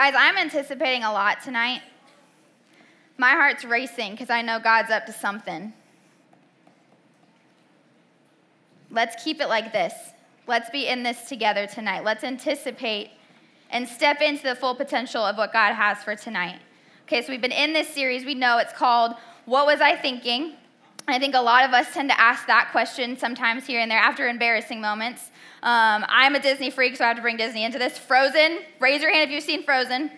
Guys, I'm anticipating a lot tonight. My heart's racing because I know God's up to something. Let's keep it like this. Let's be in this together tonight. Let's anticipate and step into the full potential of what God has for tonight. Okay, so we've been in this series. We know it's called What Was I Thinking? I think a lot of us tend to ask that question sometimes here and there after embarrassing moments. Um, I'm a Disney freak, so I have to bring Disney into this. Frozen, raise your hand if you've seen Frozen.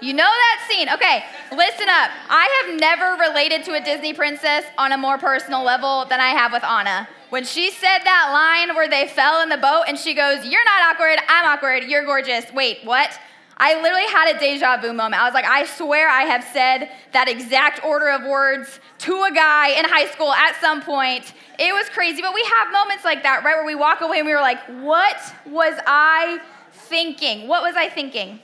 You know that scene. Okay, listen up. I have never related to a Disney princess on a more personal level than I have with Anna. When she said that line where they fell in the boat and she goes, You're not awkward, I'm awkward, you're gorgeous. Wait, what? I literally had a deja vu moment. I was like, I swear I have said that exact order of words to a guy in high school at some point. It was crazy, but we have moments like that, right? Where we walk away and we were like, what was I thinking? What was I thinking?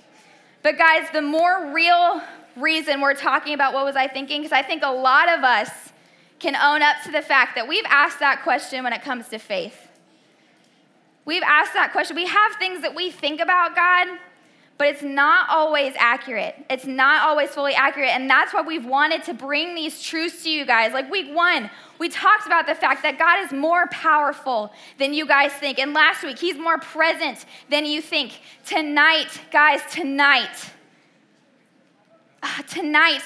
But guys, the more real reason we're talking about what was I thinking, because I think a lot of us can own up to the fact that we've asked that question when it comes to faith. We've asked that question. We have things that we think about God but it's not always accurate. It's not always fully accurate. And that's why we've wanted to bring these truths to you guys. Like week one, we talked about the fact that God is more powerful than you guys think. And last week, He's more present than you think. Tonight, guys, tonight, uh, tonight,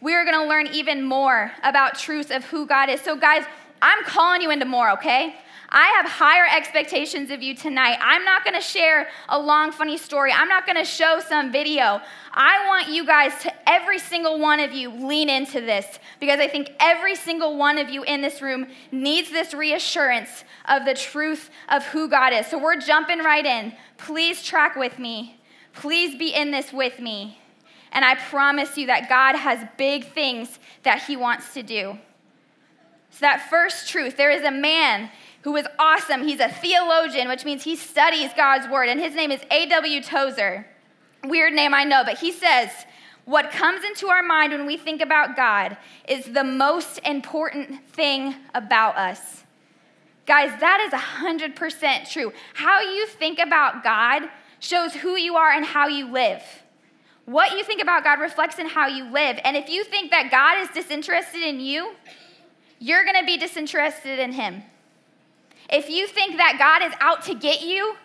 we're gonna learn even more about truths of who God is. So, guys, I'm calling you into more, okay? I have higher expectations of you tonight. I'm not gonna share a long, funny story. I'm not gonna show some video. I want you guys to, every single one of you, lean into this because I think every single one of you in this room needs this reassurance of the truth of who God is. So we're jumping right in. Please track with me. Please be in this with me. And I promise you that God has big things that He wants to do. So, that first truth there is a man who is awesome. He's a theologian, which means he studies God's word, and his name is A.W. Tozer. Weird name, I know, but he says, What comes into our mind when we think about God is the most important thing about us. Guys, that is 100% true. How you think about God shows who you are and how you live. What you think about God reflects in how you live. And if you think that God is disinterested in you, you're gonna be disinterested in Him. If you think that God is out to get you,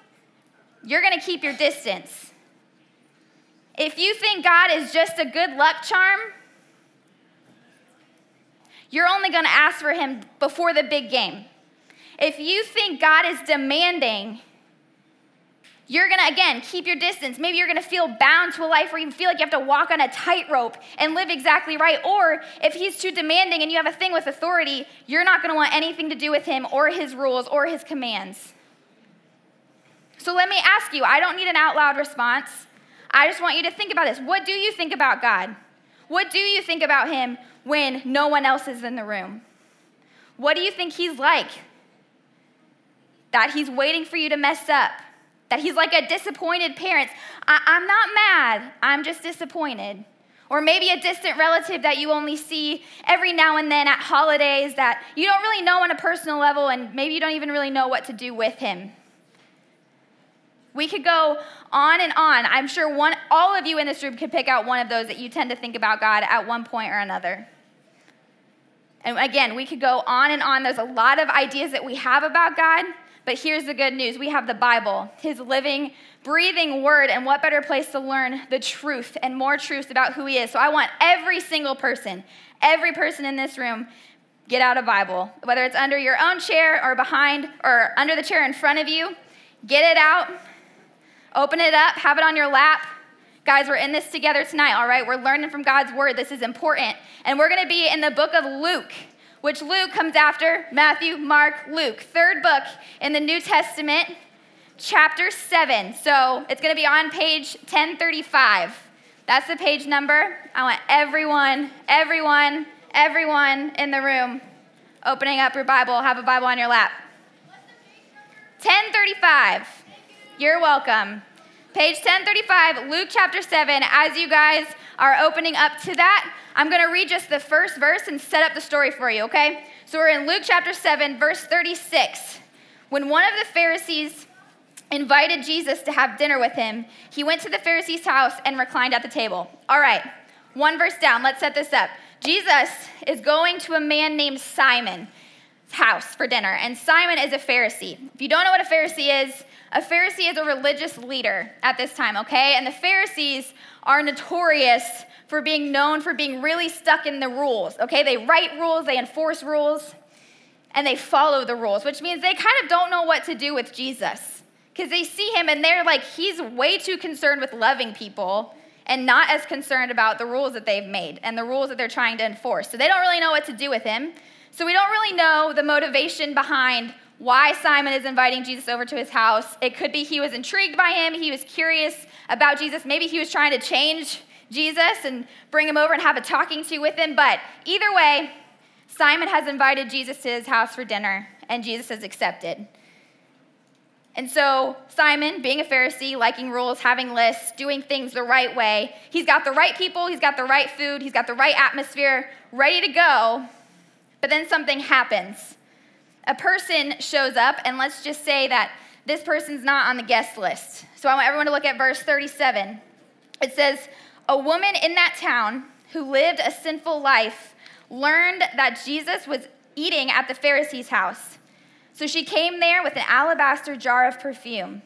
you're going to keep your distance. If you think God is just a good luck charm, you're only going to ask for him before the big game. If you think God is demanding, you're gonna, again, keep your distance. Maybe you're gonna feel bound to a life where you feel like you have to walk on a tightrope and live exactly right. Or if he's too demanding and you have a thing with authority, you're not gonna want anything to do with him or his rules or his commands. So let me ask you I don't need an out loud response. I just want you to think about this. What do you think about God? What do you think about him when no one else is in the room? What do you think he's like? That he's waiting for you to mess up that he's like a disappointed parent. I- I'm not mad, I'm just disappointed. Or maybe a distant relative that you only see every now and then at holidays that you don't really know on a personal level, and maybe you don't even really know what to do with him. We could go on and on. I'm sure one, all of you in this room could pick out one of those that you tend to think about God at one point or another. And again, we could go on and on. There's a lot of ideas that we have about God, but here's the good news we have the Bible, His living, breathing word, and what better place to learn the truth and more truths about who He is. So I want every single person, every person in this room, get out a Bible, whether it's under your own chair or behind or under the chair in front of you. Get it out, open it up, have it on your lap. Guys, we're in this together tonight, all right? We're learning from God's word. This is important. And we're going to be in the book of Luke which Luke comes after Matthew, Mark, Luke. Third book in the New Testament, chapter 7. So it's going to be on page 1035. That's the page number. I want everyone, everyone, everyone in the room opening up your Bible, have a Bible on your lap. 1035. You're welcome. Page 1035, Luke chapter 7. As you guys are opening up to that, I'm going to read just the first verse and set up the story for you, okay? So we're in Luke chapter 7, verse 36. When one of the Pharisees invited Jesus to have dinner with him, he went to the Pharisee's house and reclined at the table. All right, one verse down, let's set this up. Jesus is going to a man named Simon's house for dinner. And Simon is a Pharisee. If you don't know what a Pharisee is, a Pharisee is a religious leader at this time, okay? And the Pharisees are notorious for being known for being really stuck in the rules, okay? They write rules, they enforce rules, and they follow the rules, which means they kind of don't know what to do with Jesus. Because they see him and they're like, he's way too concerned with loving people and not as concerned about the rules that they've made and the rules that they're trying to enforce. So they don't really know what to do with him. So we don't really know the motivation behind why Simon is inviting Jesus over to his house. It could be he was intrigued by him, he was curious about Jesus. Maybe he was trying to change Jesus and bring him over and have a talking to with him. But either way, Simon has invited Jesus to his house for dinner, and Jesus has accepted. And so, Simon, being a Pharisee, liking rules, having lists, doing things the right way, he's got the right people, he's got the right food, he's got the right atmosphere, ready to go. But then something happens. A person shows up, and let's just say that this person's not on the guest list. So I want everyone to look at verse 37. It says, A woman in that town who lived a sinful life learned that Jesus was eating at the Pharisee's house. So she came there with an alabaster jar of perfume.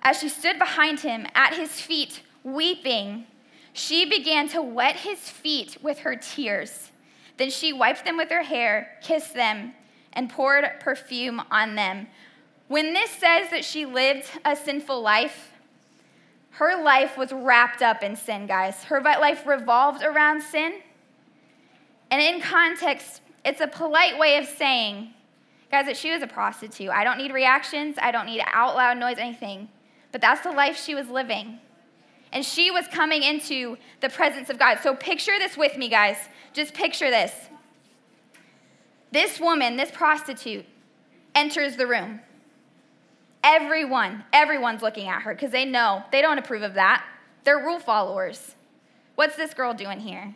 As she stood behind him at his feet, weeping, she began to wet his feet with her tears then she wiped them with her hair, kissed them, and poured perfume on them. When this says that she lived a sinful life, her life was wrapped up in sin, guys. Her life revolved around sin. And in context, it's a polite way of saying, guys, that she was a prostitute. I don't need reactions, I don't need out loud noise, anything. But that's the life she was living. And she was coming into the presence of God. So picture this with me, guys. Just picture this. This woman, this prostitute, enters the room. Everyone, everyone's looking at her because they know they don't approve of that. They're rule followers. What's this girl doing here?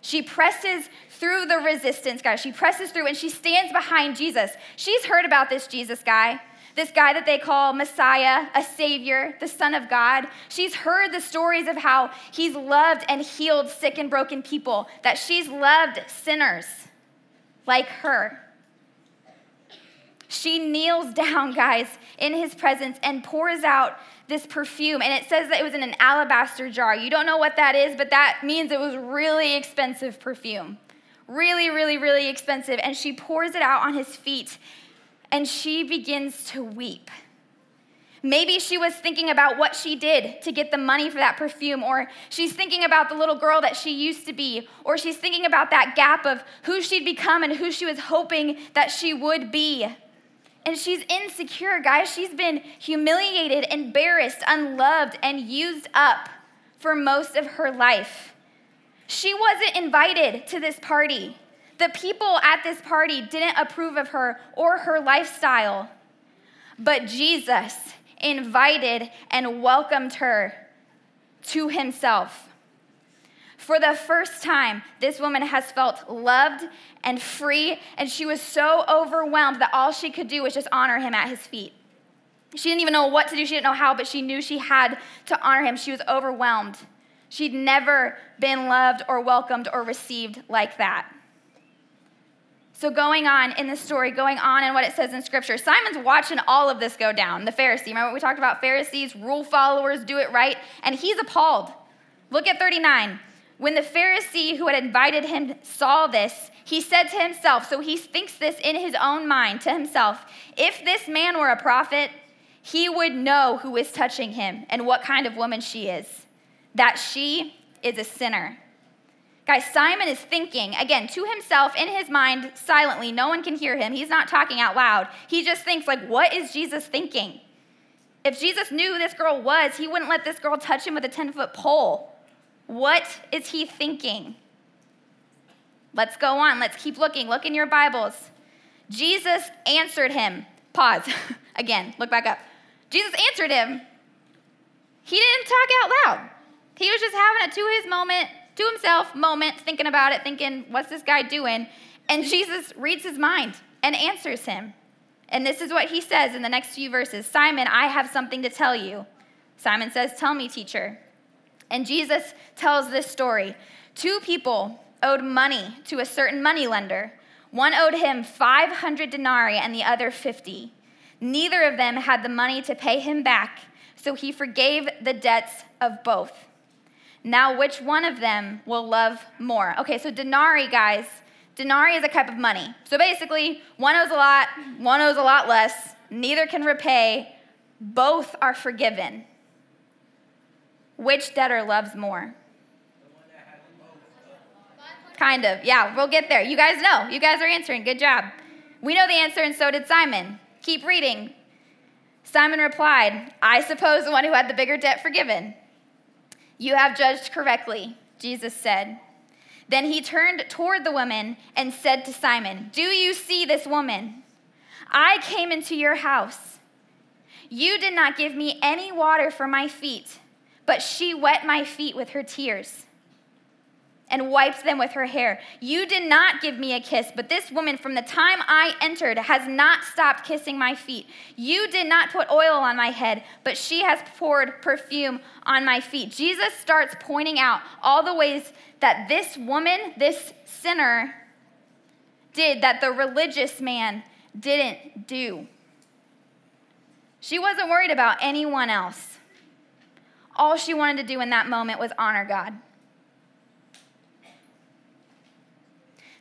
She presses through the resistance, guys. She presses through and she stands behind Jesus. She's heard about this Jesus guy this guy that they call Messiah, a Savior, the Son of God. She's heard the stories of how he's loved and healed sick and broken people, that she's loved sinners like her. She kneels down, guys, in his presence and pours out this perfume. And it says that it was in an alabaster jar. You don't know what that is, but that means it was really expensive perfume. Really, really, really expensive. And she pours it out on his feet and she begins to weep. Maybe she was thinking about what she did to get the money for that perfume, or she's thinking about the little girl that she used to be, or she's thinking about that gap of who she'd become and who she was hoping that she would be. And she's insecure, guys. She's been humiliated, embarrassed, unloved, and used up for most of her life. She wasn't invited to this party. The people at this party didn't approve of her or her lifestyle, but Jesus invited and welcomed her to himself. For the first time, this woman has felt loved and free, and she was so overwhelmed that all she could do was just honor him at his feet. She didn't even know what to do, she didn't know how, but she knew she had to honor him. She was overwhelmed. She'd never been loved or welcomed or received like that. So, going on in the story, going on in what it says in scripture, Simon's watching all of this go down. The Pharisee, remember we talked about? Pharisees, rule followers, do it right. And he's appalled. Look at 39. When the Pharisee who had invited him saw this, he said to himself, so he thinks this in his own mind to himself, if this man were a prophet, he would know who is touching him and what kind of woman she is, that she is a sinner. Guys, Simon is thinking, again, to himself in his mind, silently. No one can hear him. He's not talking out loud. He just thinks, like, what is Jesus thinking? If Jesus knew who this girl was, he wouldn't let this girl touch him with a 10 foot pole. What is he thinking? Let's go on. Let's keep looking. Look in your Bibles. Jesus answered him. Pause. Again, look back up. Jesus answered him. He didn't talk out loud. He was just having a to his moment to himself moment, thinking about it, thinking, what's this guy doing? And Jesus reads his mind and answers him. And this is what he says in the next few verses Simon, I have something to tell you. Simon says, Tell me, teacher. And Jesus tells this story. Two people owed money to a certain moneylender. One owed him 500 denarii and the other 50. Neither of them had the money to pay him back, so he forgave the debts of both. Now, which one of them will love more? Okay, so denarii, guys, denarii is a type of money. So basically, one owes a lot, one owes a lot less, neither can repay, both are forgiven. Which debtor loves more? Kind of. Yeah, we'll get there. You guys know. You guys are answering. Good job. We know the answer, and so did Simon. Keep reading. Simon replied, I suppose the one who had the bigger debt forgiven. You have judged correctly, Jesus said. Then he turned toward the woman and said to Simon, Do you see this woman? I came into your house. You did not give me any water for my feet, but she wet my feet with her tears and wiped them with her hair. You did not give me a kiss, but this woman from the time I entered has not stopped kissing my feet. You did not put oil on my head, but she has poured perfume on my feet. Jesus starts pointing out all the ways that this woman, this sinner, did that the religious man didn't do. She wasn't worried about anyone else. All she wanted to do in that moment was honor God.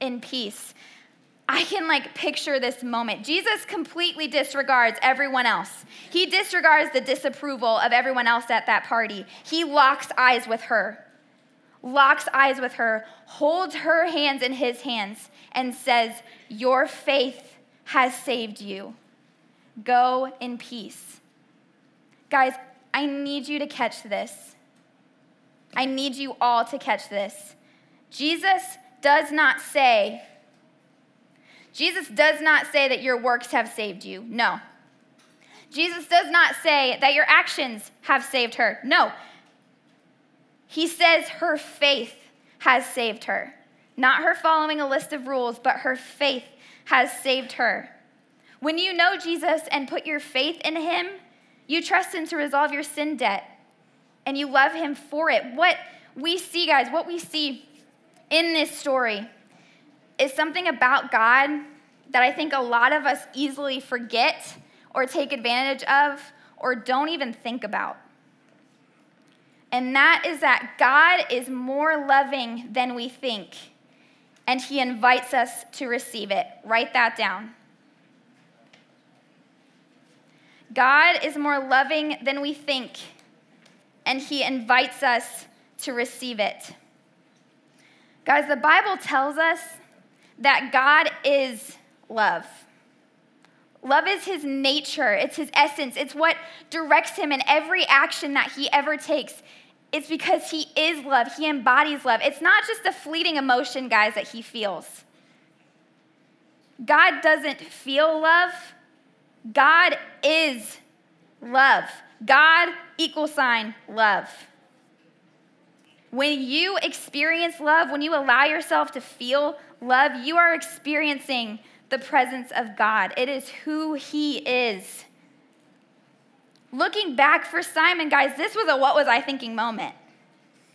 in peace. I can like picture this moment. Jesus completely disregards everyone else. He disregards the disapproval of everyone else at that party. He locks eyes with her, locks eyes with her, holds her hands in his hands, and says, Your faith has saved you. Go in peace. Guys, I need you to catch this. I need you all to catch this. Jesus does not say, Jesus does not say that your works have saved you. No. Jesus does not say that your actions have saved her. No. He says her faith has saved her. Not her following a list of rules, but her faith has saved her. When you know Jesus and put your faith in him, you trust him to resolve your sin debt and you love him for it. What we see, guys, what we see in this story is something about God that I think a lot of us easily forget or take advantage of or don't even think about. And that is that God is more loving than we think, and He invites us to receive it. Write that down. God is more loving than we think, and He invites us to receive it. Guys, the Bible tells us that God is love. Love is his nature, it's his essence, it's what directs him in every action that he ever takes. It's because he is love, he embodies love. It's not just a fleeting emotion, guys, that he feels. God doesn't feel love, God is love. God equal sign love. When you experience love, when you allow yourself to feel love, you are experiencing the presence of God. It is who He is. Looking back for Simon, guys, this was a what was I thinking moment.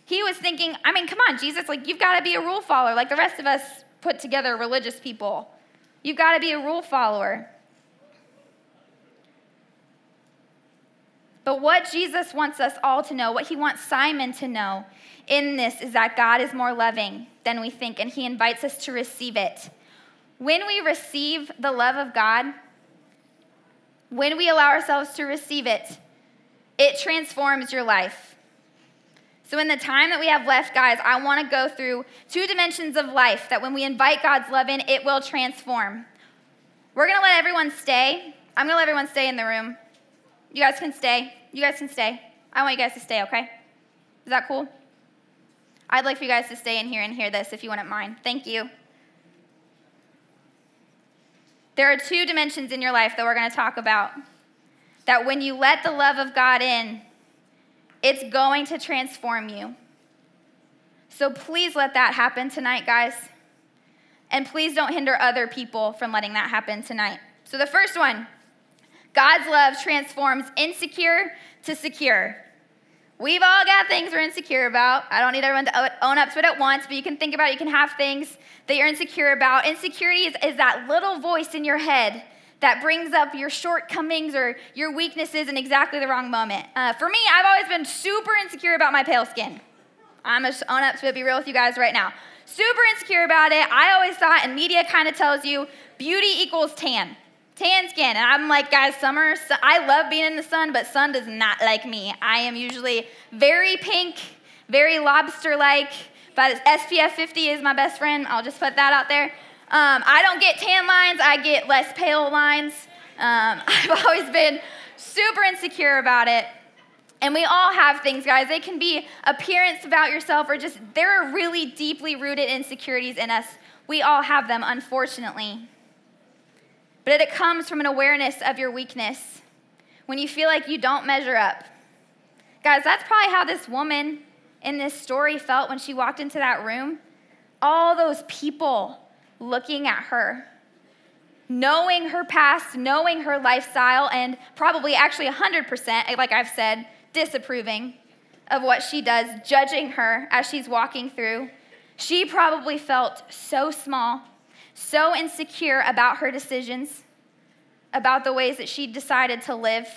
He was thinking, I mean, come on, Jesus, like you've got to be a rule follower, like the rest of us put together religious people. You've got to be a rule follower. But what Jesus wants us all to know, what he wants Simon to know in this, is that God is more loving than we think, and he invites us to receive it. When we receive the love of God, when we allow ourselves to receive it, it transforms your life. So, in the time that we have left, guys, I want to go through two dimensions of life that when we invite God's love in, it will transform. We're going to let everyone stay I'm gonna let everyone stay in the room. You guys can stay. You guys can stay. I want you guys to stay, okay? Is that cool? I'd like for you guys to stay in here and hear this if you wouldn't mind. Thank you. There are two dimensions in your life that we're going to talk about. That when you let the love of God in, it's going to transform you. So please let that happen tonight, guys. And please don't hinder other people from letting that happen tonight. So the first one God's love transforms insecure to secure. We've all got things we're insecure about. I don't need everyone to own up to it at once, but you can think about it. You can have things that you're insecure about. Insecurity is, is that little voice in your head that brings up your shortcomings or your weaknesses in exactly the wrong moment. Uh, for me, I've always been super insecure about my pale skin. I'm to own up to it, be real with you guys right now. Super insecure about it. I always thought, and media kind of tells you, beauty equals tan tan skin. And I'm like, guys, summer, I love being in the sun, but sun does not like me. I am usually very pink, very lobster like, but SPF 50 is my best friend. I'll just put that out there. Um, I don't get tan lines, I get less pale lines. Um, I've always been super insecure about it. And we all have things, guys. They can be appearance about yourself or just there are really deeply rooted insecurities in us. We all have them, unfortunately but it comes from an awareness of your weakness when you feel like you don't measure up. Guys, that's probably how this woman in this story felt when she walked into that room. All those people looking at her, knowing her past, knowing her lifestyle, and probably actually 100%, like I've said, disapproving of what she does, judging her as she's walking through. She probably felt so small so insecure about her decisions, about the ways that she decided to live.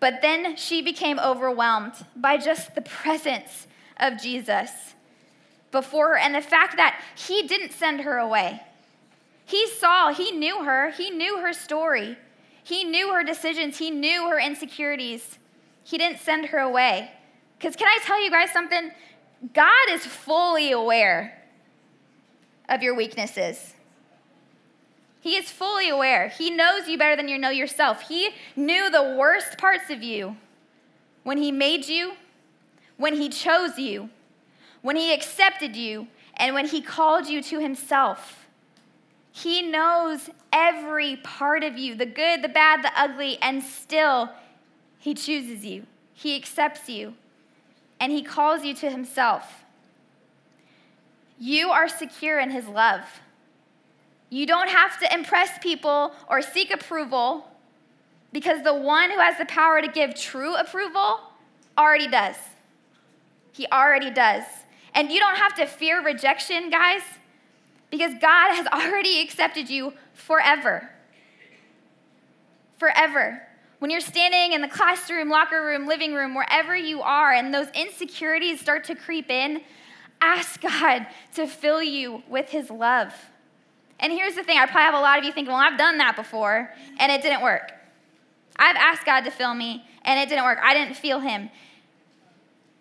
But then she became overwhelmed by just the presence of Jesus before her and the fact that he didn't send her away. He saw, he knew her, he knew her story, he knew her decisions, he knew her insecurities. He didn't send her away. Because can I tell you guys something? God is fully aware of your weaknesses. He is fully aware. He knows you better than you know yourself. He knew the worst parts of you when He made you, when He chose you, when He accepted you, and when He called you to Himself. He knows every part of you the good, the bad, the ugly, and still He chooses you. He accepts you, and He calls you to Himself. You are secure in His love. You don't have to impress people or seek approval because the one who has the power to give true approval already does. He already does. And you don't have to fear rejection, guys, because God has already accepted you forever. Forever. When you're standing in the classroom, locker room, living room, wherever you are, and those insecurities start to creep in, Ask God to fill you with His love. And here's the thing I probably have a lot of you thinking, well, I've done that before, and it didn't work. I've asked God to fill me, and it didn't work. I didn't feel Him.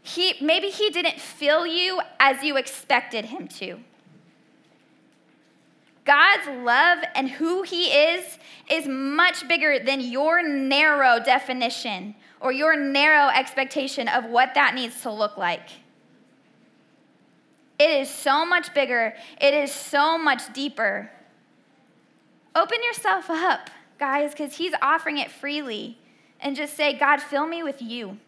He, maybe He didn't fill you as you expected Him to. God's love and who He is is much bigger than your narrow definition or your narrow expectation of what that needs to look like. It is so much bigger, it is so much deeper. Open yourself up, guys, because He's offering it freely. And just say, God, fill me with you.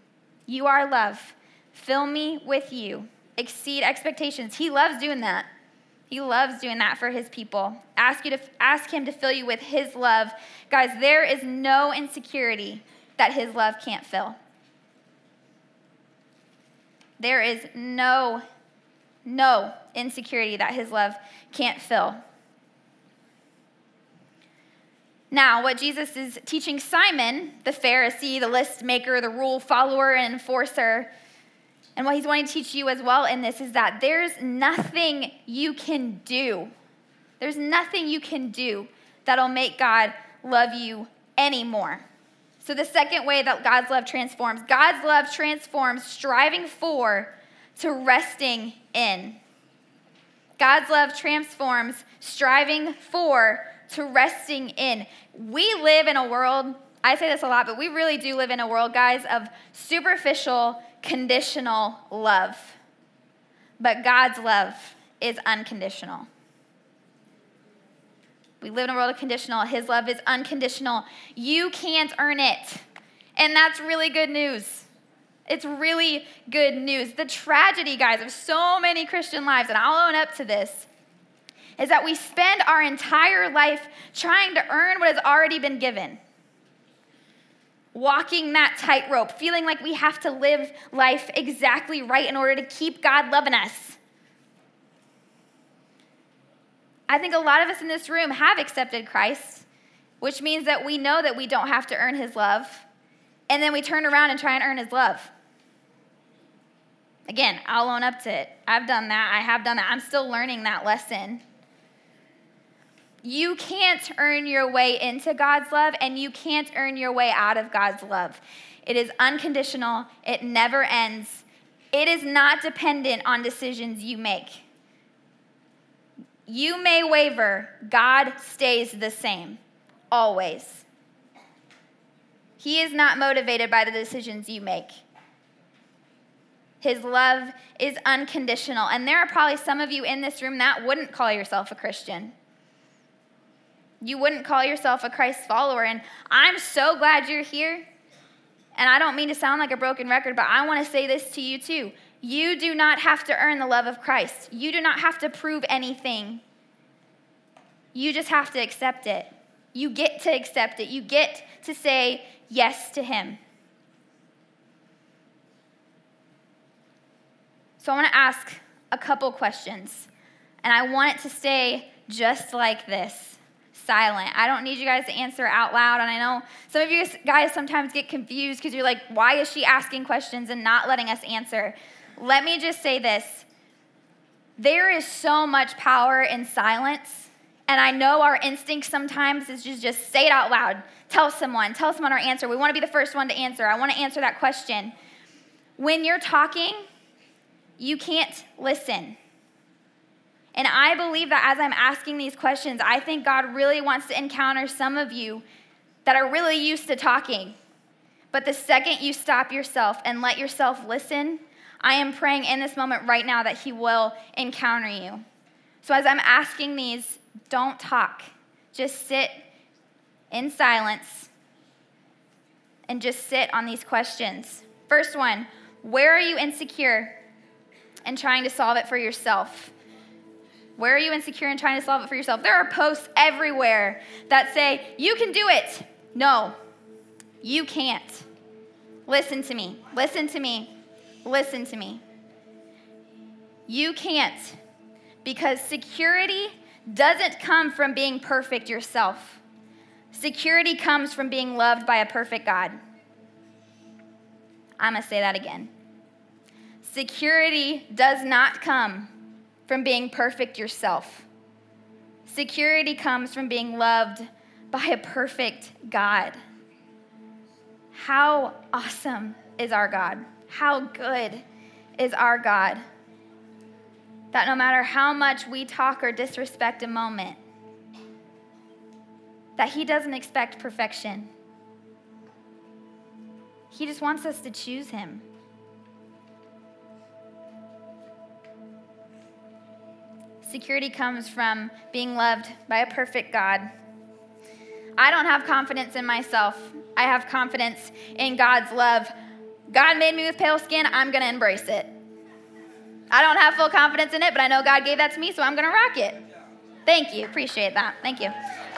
You are love. Fill me with you. Exceed expectations. He loves doing that. He loves doing that for his people. Ask you to ask him to fill you with his love. Guys, there is no insecurity that his love can't fill. There is no no insecurity that his love can't fill. Now, what Jesus is teaching Simon, the Pharisee, the list maker, the rule follower, and enforcer, and what he's wanting to teach you as well in this is that there's nothing you can do. There's nothing you can do that'll make God love you anymore. So, the second way that God's love transforms, God's love transforms striving for to resting in. God's love transforms striving for to resting in. We live in a world, I say this a lot, but we really do live in a world, guys, of superficial, conditional love. But God's love is unconditional. We live in a world of conditional. His love is unconditional. You can't earn it. And that's really good news. It's really good news. The tragedy, guys, of so many Christian lives, and I'll own up to this, is that we spend our entire life trying to earn what has already been given. Walking that tightrope, feeling like we have to live life exactly right in order to keep God loving us. I think a lot of us in this room have accepted Christ, which means that we know that we don't have to earn his love. And then we turn around and try and earn his love. Again, I'll own up to it. I've done that. I have done that. I'm still learning that lesson. You can't earn your way into God's love, and you can't earn your way out of God's love. It is unconditional, it never ends. It is not dependent on decisions you make. You may waver, God stays the same, always. He is not motivated by the decisions you make. His love is unconditional. And there are probably some of you in this room that wouldn't call yourself a Christian. You wouldn't call yourself a Christ follower. And I'm so glad you're here. And I don't mean to sound like a broken record, but I want to say this to you too. You do not have to earn the love of Christ, you do not have to prove anything. You just have to accept it. You get to accept it. You get to say yes to Him. So I want to ask a couple questions, and I want it to stay just like this silent. I don't need you guys to answer out loud. And I know some of you guys sometimes get confused because you're like, why is she asking questions and not letting us answer? Let me just say this there is so much power in silence. And I know our instinct sometimes is just, just say it out loud. Tell someone, tell someone our answer. We want to be the first one to answer. I want to answer that question. When you're talking, you can't listen. And I believe that as I'm asking these questions, I think God really wants to encounter some of you that are really used to talking. But the second you stop yourself and let yourself listen, I am praying in this moment right now that He will encounter you. So as I'm asking these, don't talk. Just sit in silence and just sit on these questions. First one Where are you insecure? And trying to solve it for yourself? Where are you insecure and trying to solve it for yourself? There are posts everywhere that say, you can do it. No, you can't. Listen to me. Listen to me. Listen to me. You can't because security doesn't come from being perfect yourself. Security comes from being loved by a perfect God. I'm going to say that again. Security does not come from being perfect yourself. Security comes from being loved by a perfect God. How awesome is our God? How good is our God? That no matter how much we talk or disrespect a moment, that He doesn't expect perfection. He just wants us to choose Him. Security comes from being loved by a perfect God. I don't have confidence in myself. I have confidence in God's love. God made me with pale skin, I'm going to embrace it. I don't have full confidence in it, but I know God gave that to me, so I'm going to rock it. Thank you. Appreciate that. Thank you. Um,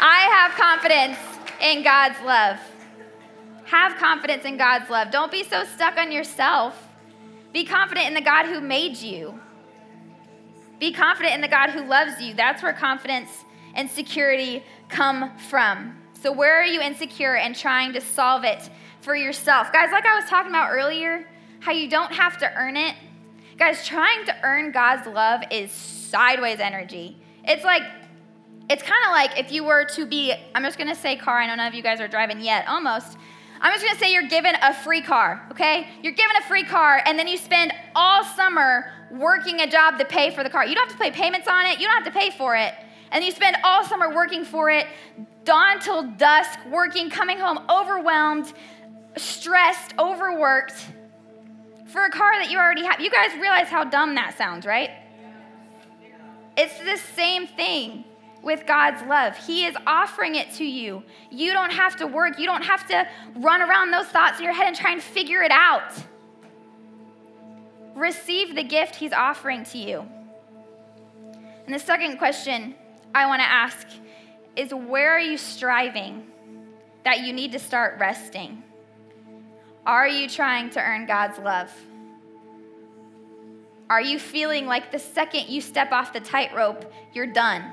I have confidence in God's love. Have confidence in God's love. Don't be so stuck on yourself. Be confident in the God who made you. Be confident in the God who loves you. That's where confidence and security come from. So, where are you insecure and trying to solve it for yourself? Guys, like I was talking about earlier, how you don't have to earn it. Guys, trying to earn God's love is sideways energy. It's like, it's kind of like if you were to be, I'm just gonna say car, I don't know none of you guys are driving yet, almost. I'm just gonna say you're given a free car, okay? You're given a free car, and then you spend all summer working a job to pay for the car. You don't have to pay payments on it, you don't have to pay for it. And you spend all summer working for it, dawn till dusk, working, coming home overwhelmed, stressed, overworked for a car that you already have. You guys realize how dumb that sounds, right? It's the same thing with God's love. He is offering it to you. You don't have to work, you don't have to run around those thoughts in your head and try and figure it out. Receive the gift He's offering to you. And the second question I want to ask is where are you striving that you need to start resting? Are you trying to earn God's love? Are you feeling like the second you step off the tightrope, you're done?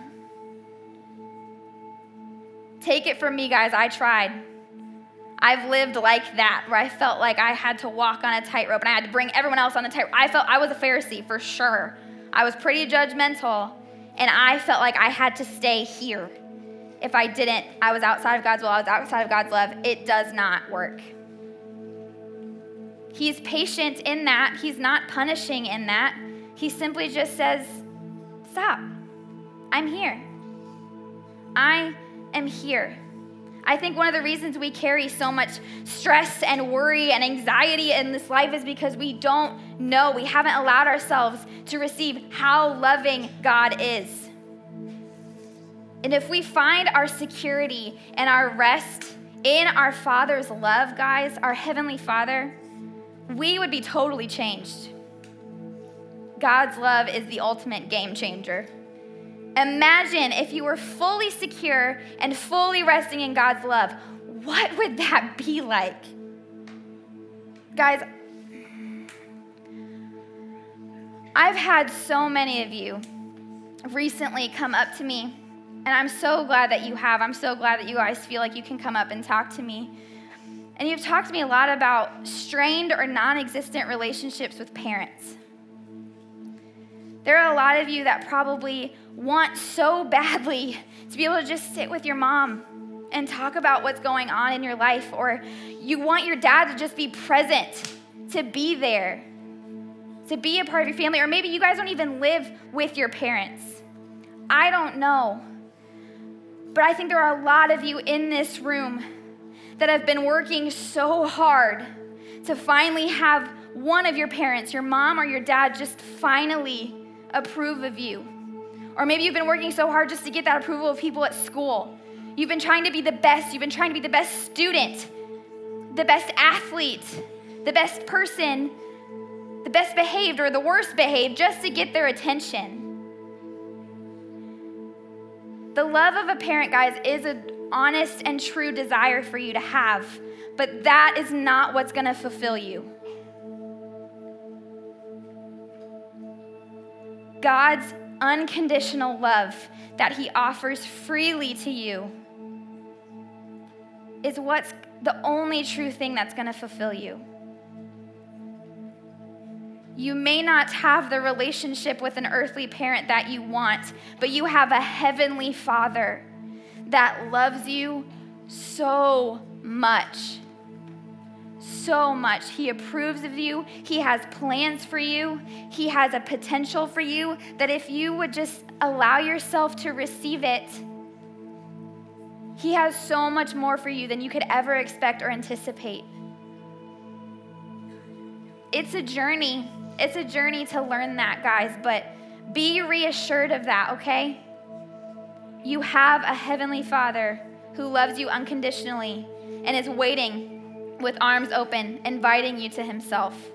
Take it from me, guys, I tried. I've lived like that, where I felt like I had to walk on a tightrope and I had to bring everyone else on the tightrope. I felt I was a Pharisee for sure. I was pretty judgmental, and I felt like I had to stay here. If I didn't, I was outside of God's will, I was outside of God's love. It does not work. He's patient in that. He's not punishing in that. He simply just says, Stop. I'm here. I am here. I think one of the reasons we carry so much stress and worry and anxiety in this life is because we don't know, we haven't allowed ourselves to receive how loving God is. And if we find our security and our rest in our Father's love, guys, our Heavenly Father, we would be totally changed. God's love is the ultimate game changer. Imagine if you were fully secure and fully resting in God's love. What would that be like? Guys, I've had so many of you recently come up to me, and I'm so glad that you have. I'm so glad that you guys feel like you can come up and talk to me and you've talked to me a lot about strained or non existent relationships with parents. There are a lot of you that probably want so badly to be able to just sit with your mom and talk about what's going on in your life, or you want your dad to just be present, to be there, to be a part of your family, or maybe you guys don't even live with your parents. I don't know. But I think there are a lot of you in this room that have been working so hard to finally have one of your parents, your mom or your dad, just finally approve of you. Or maybe you've been working so hard just to get that approval of people at school. You've been trying to be the best, you've been trying to be the best student, the best athlete, the best person, the best behaved or the worst behaved just to get their attention. The love of a parent, guys, is an honest and true desire for you to have, but that is not what's going to fulfill you. God's unconditional love that He offers freely to you is what's the only true thing that's going to fulfill you. You may not have the relationship with an earthly parent that you want, but you have a heavenly father that loves you so much. So much. He approves of you. He has plans for you. He has a potential for you that if you would just allow yourself to receive it, He has so much more for you than you could ever expect or anticipate. It's a journey. It's a journey to learn that, guys, but be reassured of that, okay? You have a heavenly Father who loves you unconditionally and is waiting with arms open, inviting you to himself.